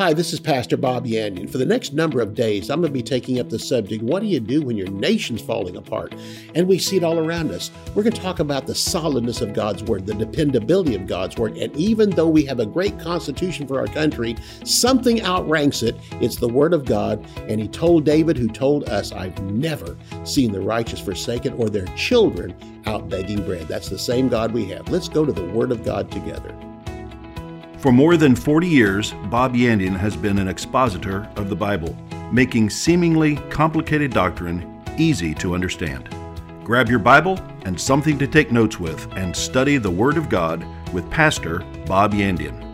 Hi, this is Pastor Bob Yandian. For the next number of days, I'm going to be taking up the subject what do you do when your nation's falling apart? And we see it all around us. We're going to talk about the solidness of God's Word, the dependability of God's Word. And even though we have a great constitution for our country, something outranks it. It's the Word of God. And He told David, who told us, I've never seen the righteous forsaken or their children out begging bread. That's the same God we have. Let's go to the Word of God together. For more than 40 years, Bob Yandian has been an expositor of the Bible, making seemingly complicated doctrine easy to understand. Grab your Bible and something to take notes with and study the Word of God with Pastor Bob Yandian.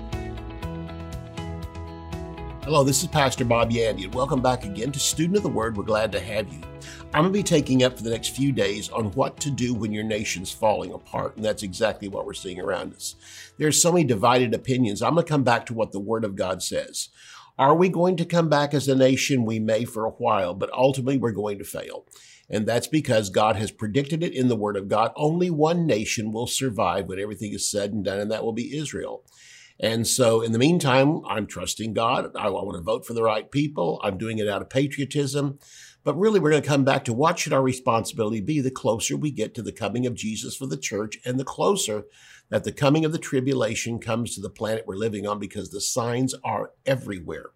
Hello, this is Pastor Bob Yandian. Welcome back again to Student of the Word. We're glad to have you. I'm going to be taking up for the next few days on what to do when your nation's falling apart. And that's exactly what we're seeing around us. There's so many divided opinions. I'm going to come back to what the Word of God says. Are we going to come back as a nation? We may for a while, but ultimately we're going to fail. And that's because God has predicted it in the Word of God. Only one nation will survive when everything is said and done, and that will be Israel. And so, in the meantime, I'm trusting God. I want to vote for the right people. I'm doing it out of patriotism. But really, we're going to come back to what should our responsibility be the closer we get to the coming of Jesus for the church and the closer that the coming of the tribulation comes to the planet we're living on because the signs are everywhere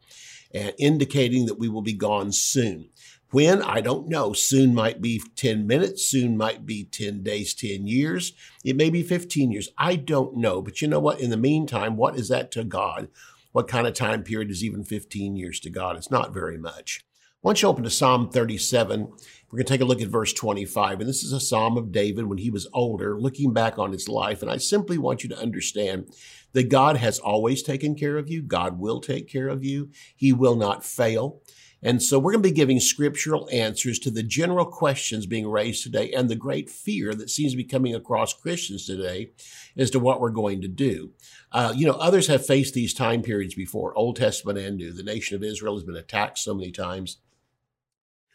and indicating that we will be gone soon. When? I don't know. Soon might be 10 minutes. Soon might be 10 days, 10 years. It may be 15 years. I don't know. But you know what? In the meantime, what is that to God? What kind of time period is even 15 years to God? It's not very much. Once you open to Psalm 37, we're going to take a look at verse 25. And this is a psalm of David when he was older, looking back on his life. And I simply want you to understand that God has always taken care of you. God will take care of you. He will not fail. And so we're going to be giving scriptural answers to the general questions being raised today and the great fear that seems to be coming across Christians today as to what we're going to do. Uh, you know, others have faced these time periods before, Old Testament and New. The nation of Israel has been attacked so many times.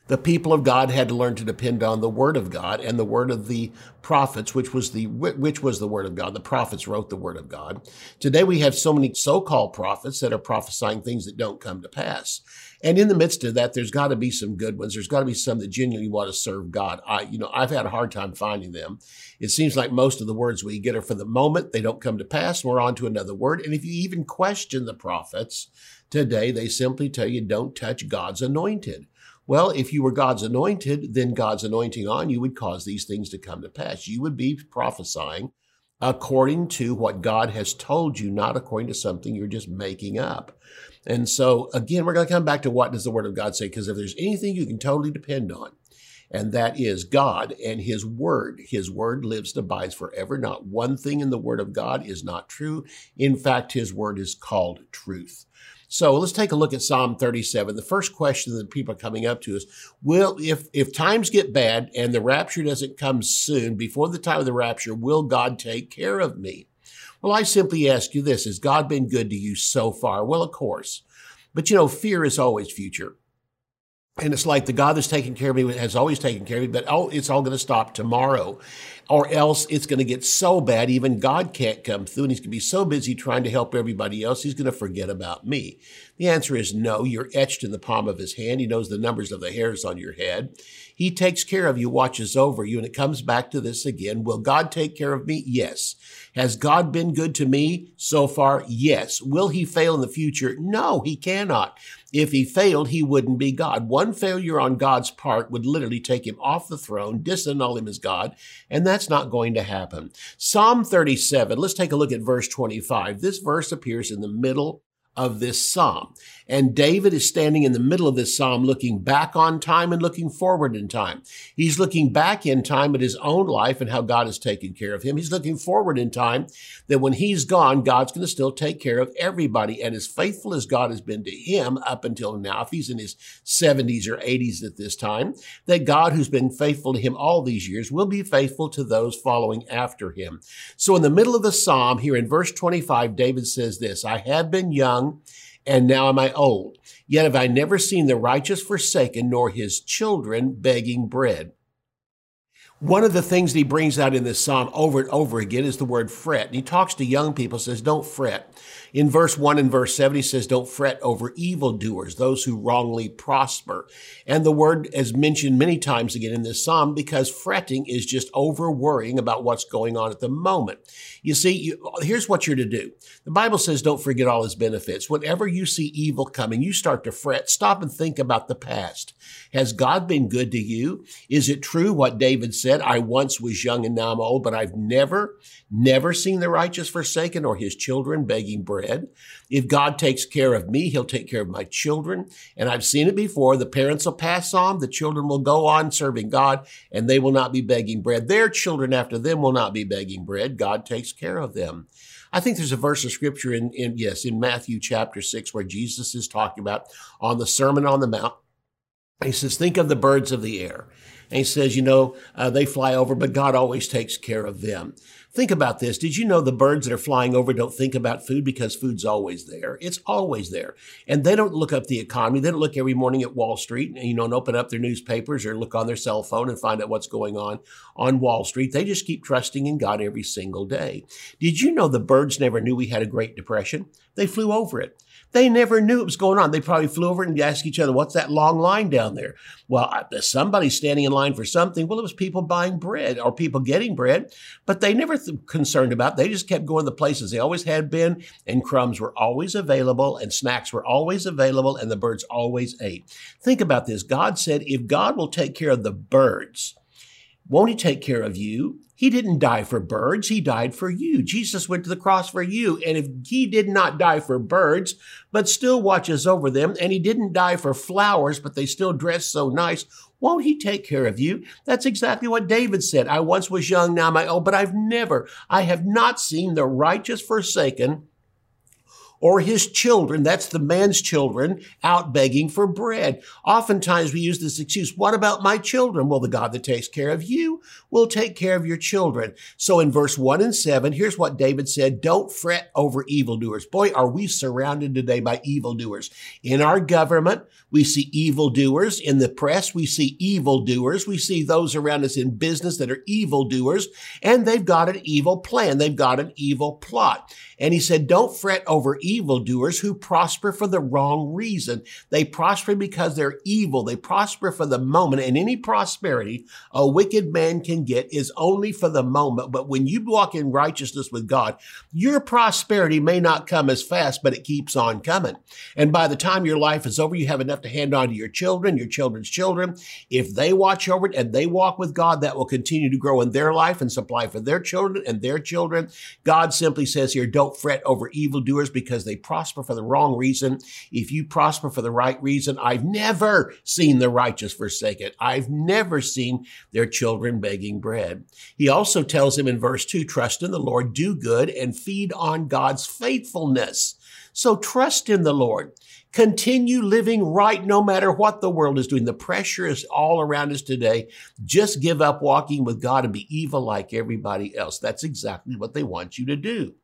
The people of God had to learn to depend on the word of God and the word of the prophets, which was the which was the word of God. The prophets wrote the word of God. Today we have so many so-called prophets that are prophesying things that don't come to pass. And in the midst of that, there's got to be some good ones. There's got to be some that genuinely want to serve God. I, you know, I've had a hard time finding them. It seems like most of the words we get are for the moment. They don't come to pass. We're on to another word. And if you even question the prophets today, they simply tell you don't touch God's anointed. Well, if you were God's anointed, then God's anointing on you would cause these things to come to pass. You would be prophesying according to what God has told you, not according to something you're just making up. And so, again, we're going to come back to what does the Word of God say? Because if there's anything you can totally depend on, and that is God and His Word. His Word lives and abides forever. Not one thing in the Word of God is not true. In fact, His Word is called truth. So let's take a look at Psalm 37. The first question that people are coming up to is, will, if, if times get bad and the rapture doesn't come soon, before the time of the rapture, will God take care of me? Well, I simply ask you this, has God been good to you so far? Well, of course. But you know, fear is always future. And it's like the God that's taken care of me has always taken care of me, but oh, it's all going to stop tomorrow. Or else it's going to get so bad, even God can't come through and he's going to be so busy trying to help everybody else, he's going to forget about me. The answer is no. You're etched in the palm of his hand. He knows the numbers of the hairs on your head. He takes care of you, watches over you. And it comes back to this again. Will God take care of me? Yes. Has God been good to me so far? Yes. Will he fail in the future? No, he cannot. If he failed, he wouldn't be God. One failure on God's part would literally take him off the throne, disannul him as God, and that's not going to happen. Psalm 37, let's take a look at verse 25. This verse appears in the middle of this psalm. And David is standing in the middle of this psalm, looking back on time and looking forward in time. He's looking back in time at his own life and how God has taken care of him. He's looking forward in time that when he's gone, God's going to still take care of everybody. And as faithful as God has been to him up until now, if he's in his 70s or 80s at this time, that God, who's been faithful to him all these years, will be faithful to those following after him. So in the middle of the psalm, here in verse 25, David says this I have been young and now am I old. Yet have I never seen the righteous forsaken, nor his children begging bread. One of the things that he brings out in this psalm over and over again is the word fret. And he talks to young people, says, don't fret. In verse 1 and verse 7, he says, Don't fret over evildoers, those who wrongly prosper. And the word is mentioned many times again in this psalm because fretting is just over worrying about what's going on at the moment. You see, you, here's what you're to do. The Bible says, Don't forget all his benefits. Whenever you see evil coming, you start to fret. Stop and think about the past. Has God been good to you? Is it true what David said? I once was young and now I'm old, but I've never, never seen the righteous forsaken or his children begging bread. If God takes care of me, he'll take care of my children. And I've seen it before. The parents will pass on. The children will go on serving God and they will not be begging bread. Their children after them will not be begging bread. God takes care of them. I think there's a verse of scripture in, in, yes, in Matthew chapter six where Jesus is talking about on the Sermon on the Mount. He says, think of the birds of the air. And he says, you know, uh, they fly over, but God always takes care of them. Think about this. Did you know the birds that are flying over don't think about food because food's always there? It's always there. And they don't look up the economy. They don't look every morning at Wall Street, and, you know, and open up their newspapers or look on their cell phone and find out what's going on on Wall Street. They just keep trusting in God every single day. Did you know the birds never knew we had a Great Depression? They flew over it. They never knew it was going on. They probably flew over and asked each other, what's that long line down there? Well, somebody's standing in line for something. Well, it was people buying bread or people getting bread, but they never th- concerned about. It. They just kept going the places they always had been and crumbs were always available and snacks were always available and the birds always ate. Think about this. God said, if God will take care of the birds, won't he take care of you? He didn't die for birds. He died for you. Jesus went to the cross for you. And if he did not die for birds, but still watches over them, and he didn't die for flowers, but they still dress so nice, won't he take care of you? That's exactly what David said. I once was young, now I'm old, but I've never, I have not seen the righteous forsaken or his children, that's the man's children, out begging for bread. Oftentimes we use this excuse, what about my children? Well, the God that takes care of you will take care of your children. So in verse 1 and 7, here's what David said, don't fret over evildoers. Boy, are we surrounded today by evildoers. In our government, we see evildoers. In the press, we see evildoers. We see those around us in business that are evildoers, and they've got an evil plan. They've got an evil plot. And he said, don't fret over evildoers who prosper for the wrong reason. They prosper because they're evil. They prosper for the moment. And any prosperity a wicked man can get is only for the moment. But when you walk in righteousness with God, your prosperity may not come as fast, but it keeps on coming. And by the time your life is over, you have enough to hand on to your children, your children's children. If they watch over it and they walk with God, that will continue to grow in their life and supply for their children and their children. God simply says here, don't fret over evildoers because they prosper for the wrong reason. If you prosper for the right reason, I've never seen the righteous forsaken. I've never seen their children begging bread. He also tells him in verse 2 trust in the Lord, do good, and feed on God's faithfulness. So trust in the Lord. Continue living right no matter what the world is doing. The pressure is all around us today. Just give up walking with God and be evil like everybody else. That's exactly what they want you to do.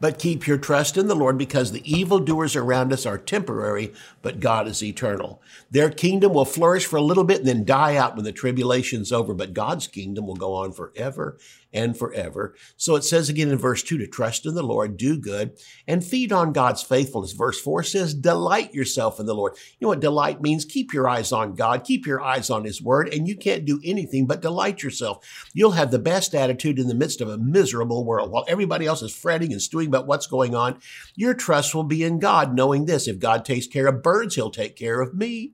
But keep your trust in the Lord because the evildoers around us are temporary, but God is eternal. Their kingdom will flourish for a little bit and then die out when the tribulation's over, but God's kingdom will go on forever and forever. So it says again in verse 2 to trust in the Lord, do good, and feed on God's faithfulness. Verse 4 says, delight yourself in the Lord. You know what delight means? Keep your eyes on God, keep your eyes on His Word, and you can't do anything but delight yourself. You'll have the best attitude in the midst of a miserable world. While everybody else is fretting and stewing about what's going on, your trust will be in God, knowing this if God takes care of birds, He'll take care of me.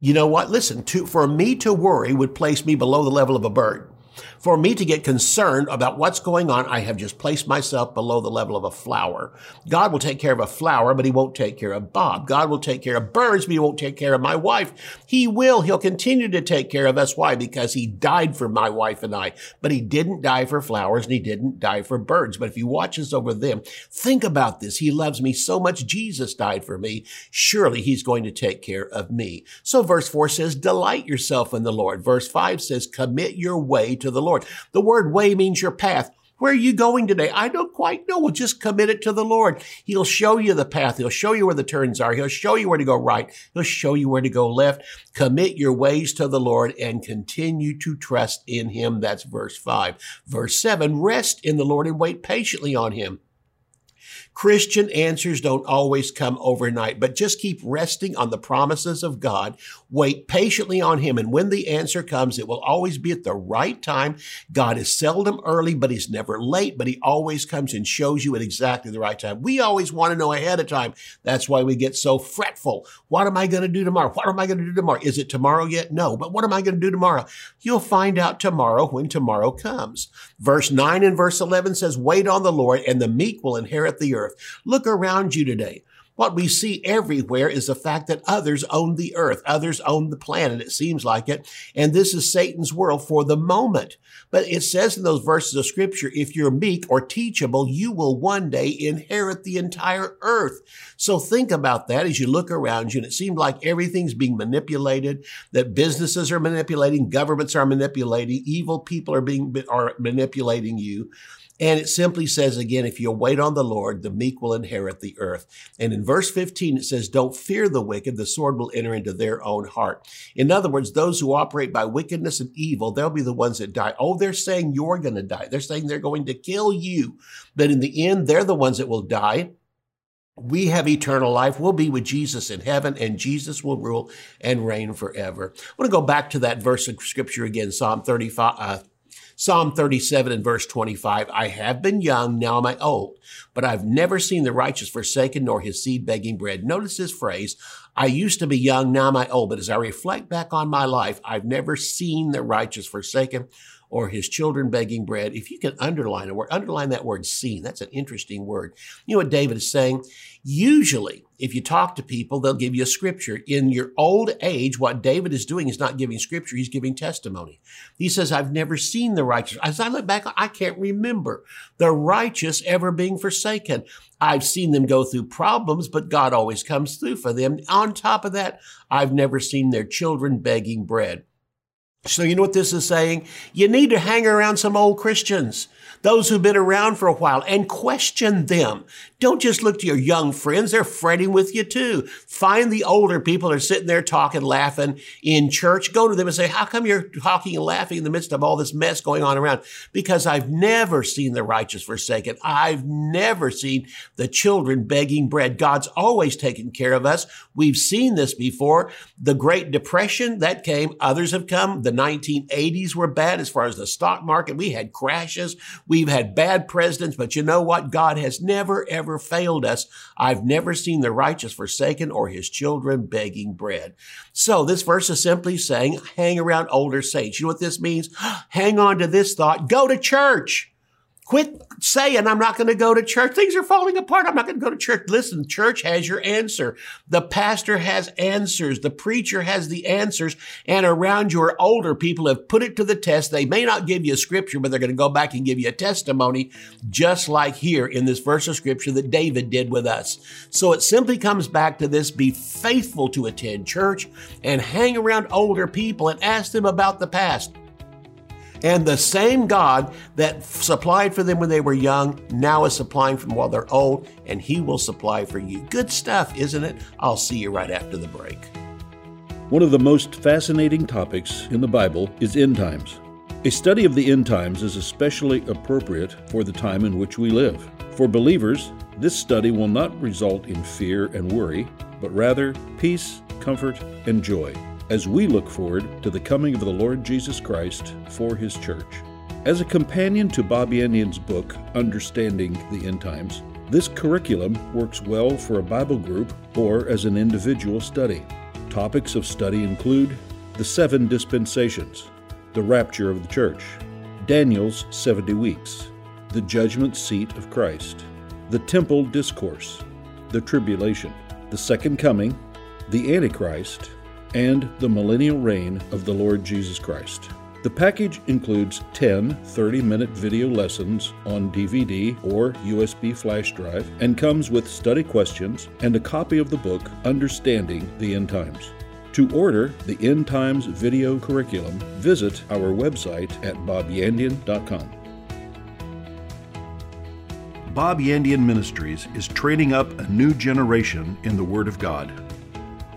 You know what? Listen, to, for me to worry would place me below the level of a bird. For me to get concerned about what's going on, I have just placed myself below the level of a flower. God will take care of a flower, but he won't take care of Bob. God will take care of birds, but he won't take care of my wife. He will. He'll continue to take care of us. Why? Because he died for my wife and I, but he didn't die for flowers and he didn't die for birds. But if he watches over them, think about this. He loves me so much. Jesus died for me. Surely he's going to take care of me. So verse four says, delight yourself in the Lord. Verse five says, commit your way to the Lord. The word way means your path. Where are you going today? I don't quite know. Well, just commit it to the Lord. He'll show you the path. He'll show you where the turns are. He'll show you where to go right. He'll show you where to go left. Commit your ways to the Lord and continue to trust in Him. That's verse five. Verse seven, rest in the Lord and wait patiently on Him. Christian answers don't always come overnight, but just keep resting on the promises of God. Wait patiently on Him. And when the answer comes, it will always be at the right time. God is seldom early, but He's never late, but He always comes and shows you at exactly the right time. We always want to know ahead of time. That's why we get so fretful. What am I going to do tomorrow? What am I going to do tomorrow? Is it tomorrow yet? No. But what am I going to do tomorrow? You'll find out tomorrow when tomorrow comes. Verse 9 and verse 11 says, Wait on the Lord, and the meek will inherit the earth. Look around you today. What we see everywhere is the fact that others own the earth, others own the planet, it seems like it. And this is Satan's world for the moment. But it says in those verses of scripture, if you're meek or teachable, you will one day inherit the entire earth. So think about that as you look around you. And it seems like everything's being manipulated, that businesses are manipulating, governments are manipulating, evil people are being, are manipulating you. And it simply says again, if you wait on the Lord, the meek will inherit the earth. And in verse 15, it says, don't fear the wicked. The sword will enter into their own heart. In other words, those who operate by wickedness and evil, they'll be the ones that die. Oh, they're saying you're going to die. They're saying they're going to kill you. But in the end, they're the ones that will die we have eternal life. We'll be with Jesus in heaven and Jesus will rule and reign forever. I want to go back to that verse of scripture again, Psalm 35, uh, Psalm 37 and verse 25, I have been young, now am I old, but I've never seen the righteous forsaken nor his seed begging bread. Notice this phrase, I used to be young, now am I old, but as I reflect back on my life, I've never seen the righteous forsaken or his children begging bread. If you can underline a word, underline that word seen. That's an interesting word. You know what David is saying? Usually, if you talk to people, they'll give you a scripture. In your old age, what David is doing is not giving scripture, he's giving testimony. He says, I've never seen the righteous. As I look back, I can't remember the righteous ever being forsaken. I've seen them go through problems, but God always comes through for them. On top of that, I've never seen their children begging bread. So, you know what this is saying? You need to hang around some old Christians those who've been around for a while and question them. Don't just look to your young friends. They're fretting with you too. Find the older people that are sitting there talking, laughing in church. Go to them and say, how come you're talking and laughing in the midst of all this mess going on around? Because I've never seen the righteous forsaken. I've never seen the children begging bread. God's always taken care of us. We've seen this before. The Great Depression that came, others have come. The 1980s were bad as far as the stock market. We had crashes. We've had bad presidents, but you know what? God has never, ever failed us. I've never seen the righteous forsaken or his children begging bread. So this verse is simply saying, hang around older saints. You know what this means? Hang on to this thought. Go to church. Quit saying, I'm not going to go to church. Things are falling apart. I'm not going to go to church. Listen, church has your answer. The pastor has answers. The preacher has the answers. And around your older people have put it to the test. They may not give you a scripture, but they're going to go back and give you a testimony, just like here in this verse of scripture that David did with us. So it simply comes back to this be faithful to attend church and hang around older people and ask them about the past. And the same God that supplied for them when they were young now is supplying for them while they're old, and He will supply for you. Good stuff, isn't it? I'll see you right after the break. One of the most fascinating topics in the Bible is end times. A study of the end times is especially appropriate for the time in which we live. For believers, this study will not result in fear and worry, but rather peace, comfort, and joy as we look forward to the coming of the Lord Jesus Christ for His church. As a companion to Bob Yandian's book, Understanding the End Times, this curriculum works well for a Bible group or as an individual study. Topics of study include the seven dispensations, the rapture of the church, Daniel's 70 weeks, the judgment seat of Christ, the temple discourse, the tribulation, the second coming, the Antichrist, and the millennial reign of the Lord Jesus Christ. The package includes 10 30 minute video lessons on DVD or USB flash drive and comes with study questions and a copy of the book Understanding the End Times. To order the End Times video curriculum, visit our website at bobyandian.com. Bob Yandian Ministries is training up a new generation in the Word of God.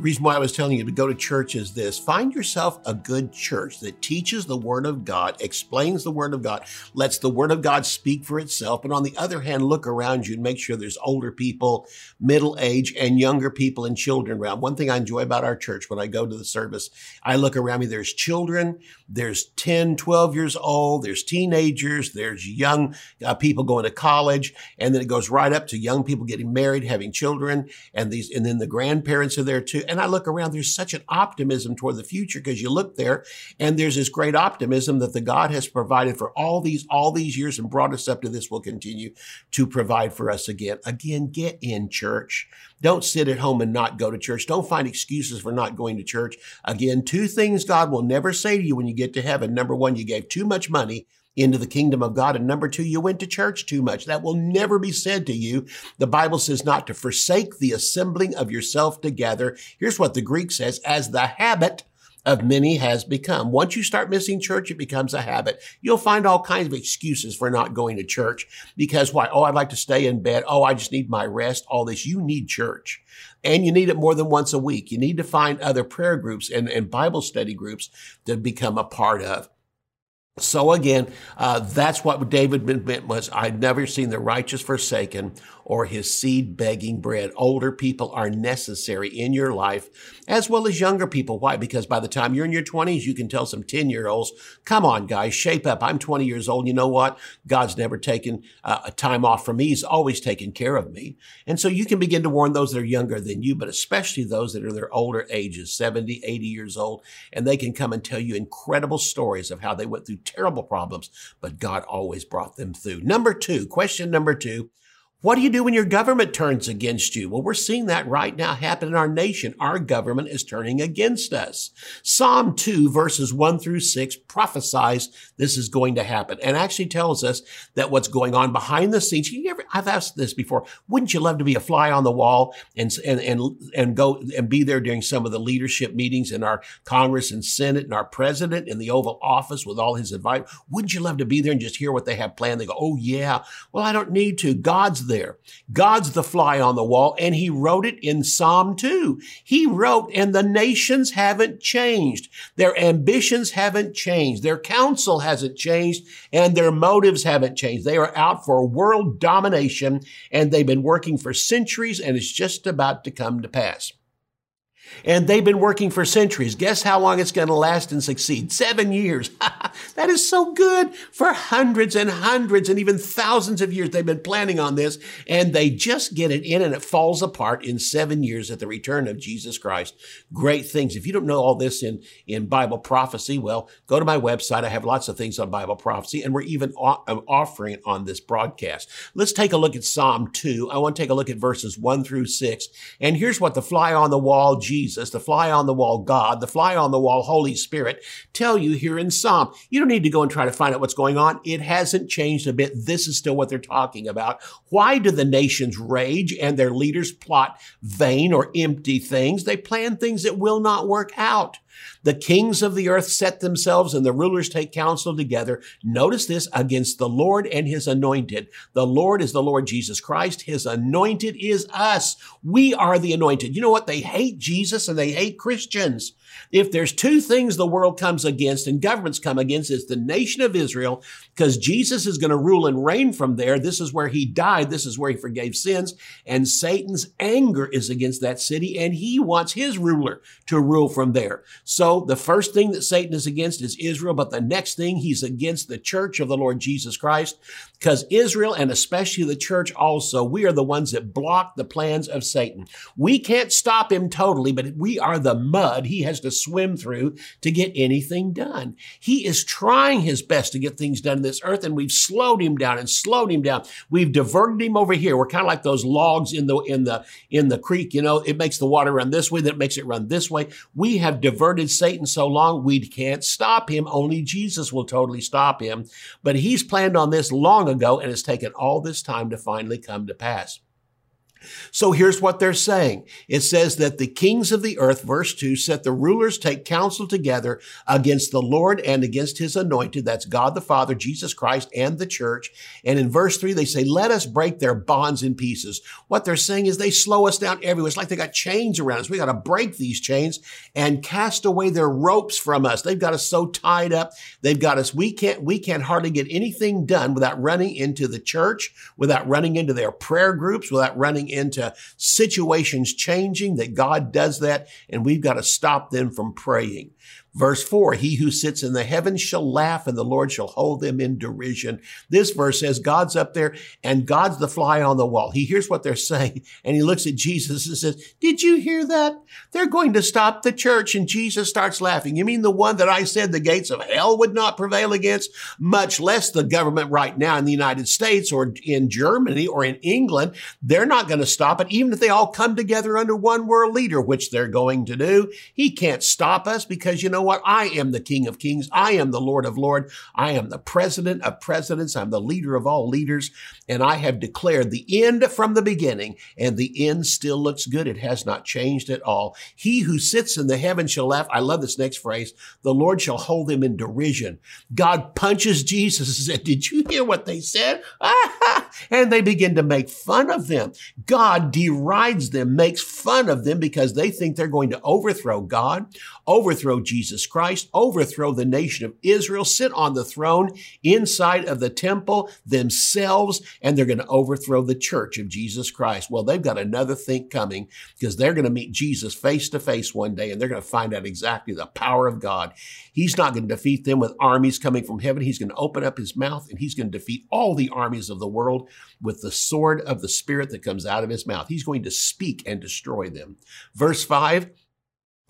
The reason why I was telling you to go to church is this find yourself a good church that teaches the Word of God, explains the Word of God, lets the Word of God speak for itself. But on the other hand, look around you and make sure there's older people, middle age, and younger people and children around. One thing I enjoy about our church when I go to the service, I look around me, there's children, there's 10, 12 years old, there's teenagers, there's young uh, people going to college, and then it goes right up to young people getting married, having children, and these, and then the grandparents are there too and I look around, there's such an optimism toward the future because you look there and there's this great optimism that the God has provided for all these, all these years and brought us up to this will continue to provide for us again. Again, get in church. Don't sit at home and not go to church. Don't find excuses for not going to church. Again, two things God will never say to you when you get to heaven. Number one, you gave too much money into the kingdom of God. And number two, you went to church too much. That will never be said to you. The Bible says not to forsake the assembling of yourself together. Here's what the Greek says, as the habit of many has become. Once you start missing church, it becomes a habit. You'll find all kinds of excuses for not going to church because why? Oh, I'd like to stay in bed. Oh, I just need my rest. All this. You need church and you need it more than once a week. You need to find other prayer groups and, and Bible study groups to become a part of. So again, uh, that's what David meant was, I'd never seen the righteous forsaken or his seed begging bread. Older people are necessary in your life as well as younger people. Why? Because by the time you're in your 20s, you can tell some 10 year olds, come on, guys, shape up. I'm 20 years old. You know what? God's never taken uh, a time off from me. He's always taken care of me. And so you can begin to warn those that are younger than you, but especially those that are their older ages, 70, 80 years old, and they can come and tell you incredible stories of how they went through terrible problems, but God always brought them through. Number two, question number two, what do you do when your government turns against you? Well, we're seeing that right now happen in our nation. Our government is turning against us. Psalm 2 verses 1 through 6 prophesies this is going to happen and actually tells us that what's going on behind the scenes. You ever, I've asked this before. Wouldn't you love to be a fly on the wall and, and, and, and go and be there during some of the leadership meetings in our Congress and Senate and our president in the Oval Office with all his advice? Wouldn't you love to be there and just hear what they have planned? They go, Oh yeah. Well, I don't need to. God's there. God's the fly on the wall, and he wrote it in Psalm 2. He wrote, and the nations haven't changed. Their ambitions haven't changed. Their counsel hasn't changed, and their motives haven't changed. They are out for world domination, and they've been working for centuries, and it's just about to come to pass. And they've been working for centuries. Guess how long it's going to last and succeed? Seven years. that is so good. For hundreds and hundreds and even thousands of years, they've been planning on this and they just get it in and it falls apart in seven years at the return of Jesus Christ. Great things. If you don't know all this in, in Bible prophecy, well, go to my website. I have lots of things on Bible prophecy and we're even um, offering it on this broadcast. Let's take a look at Psalm 2. I want to take a look at verses 1 through 6. And here's what the fly on the wall, Jesus Jesus, the fly on the wall God, the fly on the wall Holy Spirit tell you here in Psalm. You don't need to go and try to find out what's going on. It hasn't changed a bit. This is still what they're talking about. Why do the nations rage and their leaders plot vain or empty things? They plan things that will not work out. The kings of the earth set themselves and the rulers take counsel together. Notice this against the Lord and his anointed. The Lord is the Lord Jesus Christ. His anointed is us. We are the anointed. You know what? They hate Jesus and they hate Christians. If there's two things the world comes against and governments come against, it's the nation of Israel, because Jesus is going to rule and reign from there. This is where he died. This is where he forgave sins. And Satan's anger is against that city, and he wants his ruler to rule from there. So the first thing that Satan is against is Israel, but the next thing he's against the church of the Lord Jesus Christ, because Israel and especially the church also, we are the ones that block the plans of Satan. We can't stop him totally, but we are the mud he has to swim through to get anything done. He is trying his best to get things done in this earth, and we've slowed him down and slowed him down. We've diverted him over here. We're kind of like those logs in the in the in the creek. You know, it makes the water run this way, that makes it run this way. We have diverted Satan so long, we can't stop him. Only Jesus will totally stop him. But he's planned on this long ago and it's taken all this time to finally come to pass. So here's what they're saying. It says that the kings of the earth, verse 2, set the rulers take counsel together against the Lord and against his anointed. That's God the Father, Jesus Christ, and the church. And in verse 3, they say, let us break their bonds in pieces. What they're saying is they slow us down everywhere. It's like they got chains around us. We got to break these chains and cast away their ropes from us. They've got us so tied up. They've got us. We can't, we can't hardly get anything done without running into the church, without running into their prayer groups, without running into situations changing, that God does that, and we've got to stop them from praying. Verse 4, he who sits in the heavens shall laugh and the Lord shall hold them in derision. This verse says God's up there and God's the fly on the wall. He hears what they're saying and he looks at Jesus and says, did you hear that? They're going to stop the church. And Jesus starts laughing. You mean the one that I said the gates of hell would not prevail against, much less the government right now in the United States or in Germany or in England. They're not going to stop it. Even if they all come together under one world leader, which they're going to do, he can't stop us because you know know what? I am the King of Kings. I am the Lord of Lords. I am the President of Presidents. I'm the leader of all leaders. And I have declared the end from the beginning, and the end still looks good. It has not changed at all. He who sits in the heaven shall laugh. I love this next phrase. The Lord shall hold him in derision. God punches Jesus and said, Did you hear what they said? and they begin to make fun of them. God derides them, makes fun of them because they think they're going to overthrow God, overthrow Jesus Jesus Christ, overthrow the nation of Israel, sit on the throne inside of the temple themselves, and they're going to overthrow the church of Jesus Christ. Well, they've got another think coming because they're going to meet Jesus face to face one day and they're going to find out exactly the power of God. He's not going to defeat them with armies coming from heaven. He's going to open up his mouth and he's going to defeat all the armies of the world with the sword of the Spirit that comes out of his mouth. He's going to speak and destroy them. Verse 5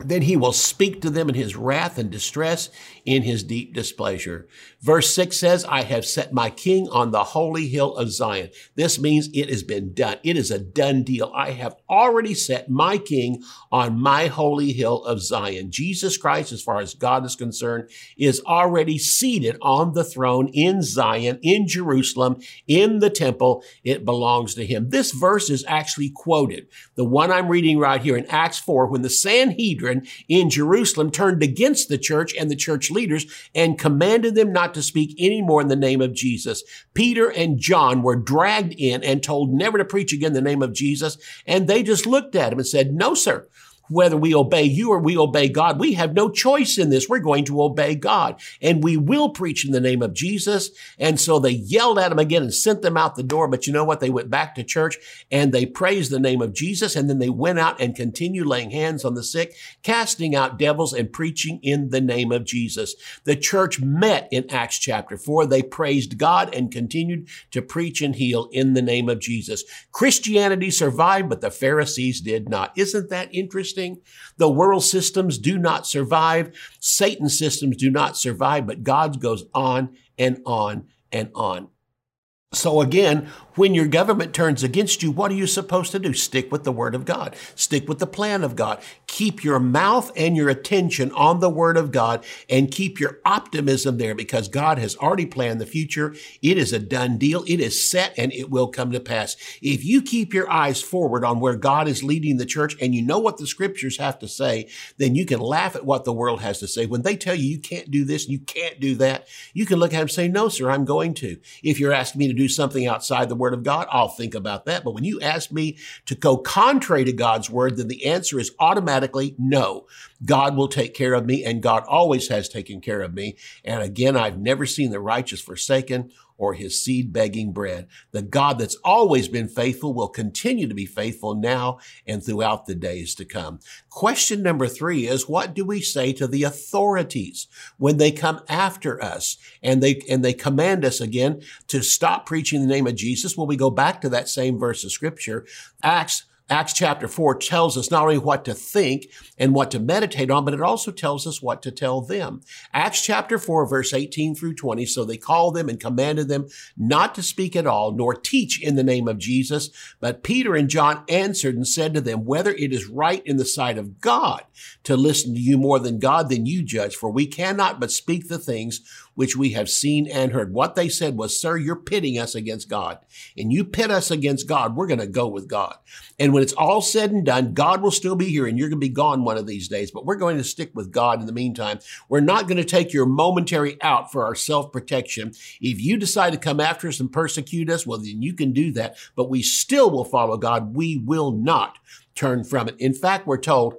then he will speak to them in his wrath and distress in his deep displeasure. Verse 6 says, I have set my king on the holy hill of Zion. This means it has been done. It is a done deal. I have already set my king on my holy hill of Zion. Jesus Christ, as far as God is concerned, is already seated on the throne in Zion, in Jerusalem, in the temple. It belongs to him. This verse is actually quoted. The one I'm reading right here in Acts 4, when the Sanhedrin in Jerusalem turned against the church and the church leaders and commanded them not to speak any more in the name of Jesus. Peter and John were dragged in and told never to preach again the name of Jesus. And they just looked at him and said, no, sir whether we obey you or we obey God. We have no choice in this. We're going to obey God and we will preach in the name of Jesus. And so they yelled at him again and sent them out the door. But you know what? They went back to church and they praised the name of Jesus. And then they went out and continued laying hands on the sick, casting out devils and preaching in the name of Jesus. The church met in Acts chapter four. They praised God and continued to preach and heal in the name of Jesus. Christianity survived, but the Pharisees did not. Isn't that interesting? The world systems do not survive. Satan's systems do not survive, but God goes on and on and on. So again, when your government turns against you, what are you supposed to do? Stick with the word of God. Stick with the plan of God. Keep your mouth and your attention on the word of God and keep your optimism there because God has already planned the future. It is a done deal. It is set and it will come to pass. If you keep your eyes forward on where God is leading the church and you know what the scriptures have to say, then you can laugh at what the world has to say. When they tell you you can't do this, you can't do that, you can look at them and say, no, sir, I'm going to. If you're asking me to do something outside the word word of God, I'll think about that. But when you ask me to go contrary to God's word, then the answer is automatically no. God will take care of me and God always has taken care of me. And again, I've never seen the righteous forsaken or his seed begging bread. The God that's always been faithful will continue to be faithful now and throughout the days to come. Question number three is what do we say to the authorities when they come after us and they, and they command us again to stop preaching the name of Jesus? Well, we go back to that same verse of scripture, Acts Acts chapter 4 tells us not only what to think and what to meditate on, but it also tells us what to tell them. Acts chapter 4, verse 18 through 20. So they called them and commanded them not to speak at all, nor teach in the name of Jesus. But Peter and John answered and said to them, whether it is right in the sight of God to listen to you more than God, then you judge, for we cannot but speak the things which we have seen and heard. What they said was, sir, you're pitting us against God. And you pit us against God, we're going to go with God. And when it's all said and done, God will still be here and you're going to be gone one of these days, but we're going to stick with God in the meantime. We're not going to take your momentary out for our self protection. If you decide to come after us and persecute us, well, then you can do that, but we still will follow God. We will not turn from it. In fact, we're told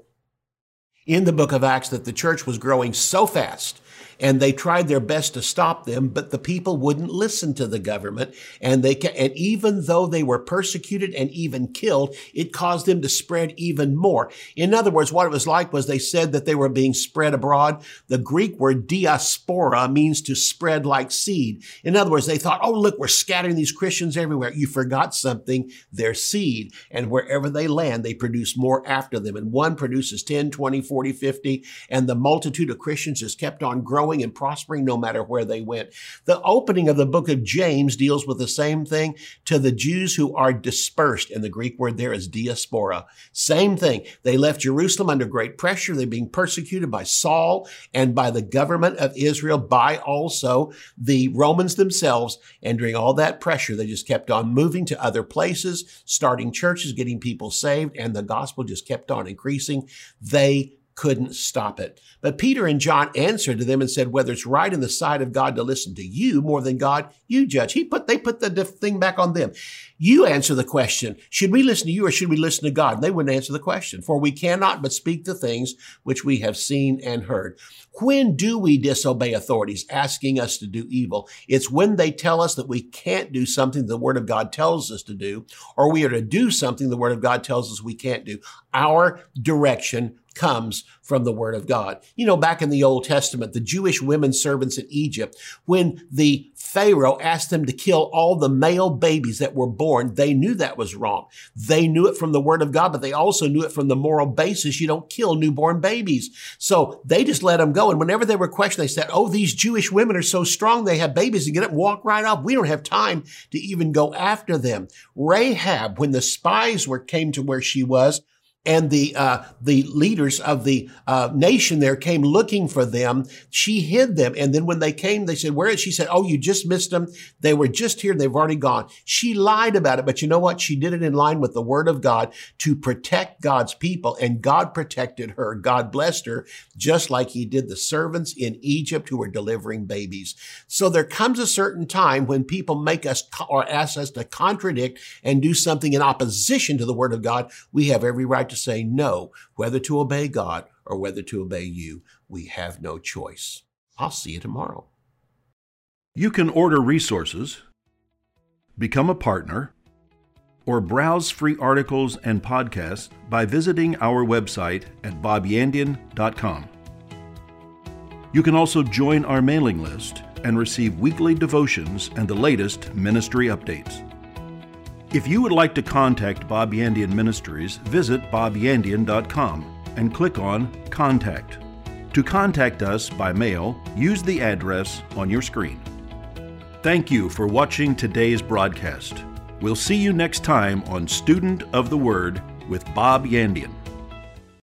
in the book of Acts that the church was growing so fast and they tried their best to stop them, but the people wouldn't listen to the government. And they, and even though they were persecuted and even killed, it caused them to spread even more. In other words, what it was like was they said that they were being spread abroad. The Greek word diaspora means to spread like seed. In other words, they thought, oh, look, we're scattering these Christians everywhere. You forgot something. Their seed. And wherever they land, they produce more after them. And one produces 10, 20, 40, 50. And the multitude of Christians just kept on growing growing and prospering no matter where they went. The opening of the book of James deals with the same thing to the Jews who are dispersed. And the Greek word there is diaspora. Same thing. They left Jerusalem under great pressure. They're being persecuted by Saul and by the government of Israel, by also the Romans themselves. And during all that pressure, they just kept on moving to other places, starting churches, getting people saved, and the gospel just kept on increasing. They couldn't stop it. But Peter and John answered to them and said, whether it's right in the sight of God to listen to you more than God, you judge. He put, they put the thing back on them. You answer the question, should we listen to you or should we listen to God? And they wouldn't answer the question, for we cannot but speak the things which we have seen and heard. When do we disobey authorities asking us to do evil? It's when they tell us that we can't do something the word of God tells us to do, or we are to do something the word of God tells us we can't do. Our direction comes from the word of God. You know, back in the Old Testament, the Jewish women servants in Egypt, when the Pharaoh asked them to kill all the male babies that were born, they knew that was wrong. They knew it from the word of God, but they also knew it from the moral basis. You don't kill newborn babies. So they just let them go. And whenever they were questioned, they said, Oh, these Jewish women are so strong. They have babies and get up and walk right off. We don't have time to even go after them. Rahab, when the spies were came to where she was, and the uh, the leaders of the uh, nation there came looking for them. She hid them, and then when they came, they said, "Where is?" She said, "Oh, you just missed them. They were just here. They've already gone." She lied about it, but you know what? She did it in line with the word of God to protect God's people, and God protected her. God blessed her, just like He did the servants in Egypt who were delivering babies. So there comes a certain time when people make us or ask us to contradict and do something in opposition to the word of God. We have every right to say no, whether to obey God or whether to obey you. We have no choice. I'll see you tomorrow. You can order resources, become a partner, or browse free articles and podcasts by visiting our website at bobyandian.com. You can also join our mailing list and receive weekly devotions and the latest ministry updates. If you would like to contact Bob Yandian Ministries, visit bobyandian.com and click on Contact. To contact us by mail, use the address on your screen. Thank you for watching today's broadcast. We'll see you next time on Student of the Word with Bob Yandian.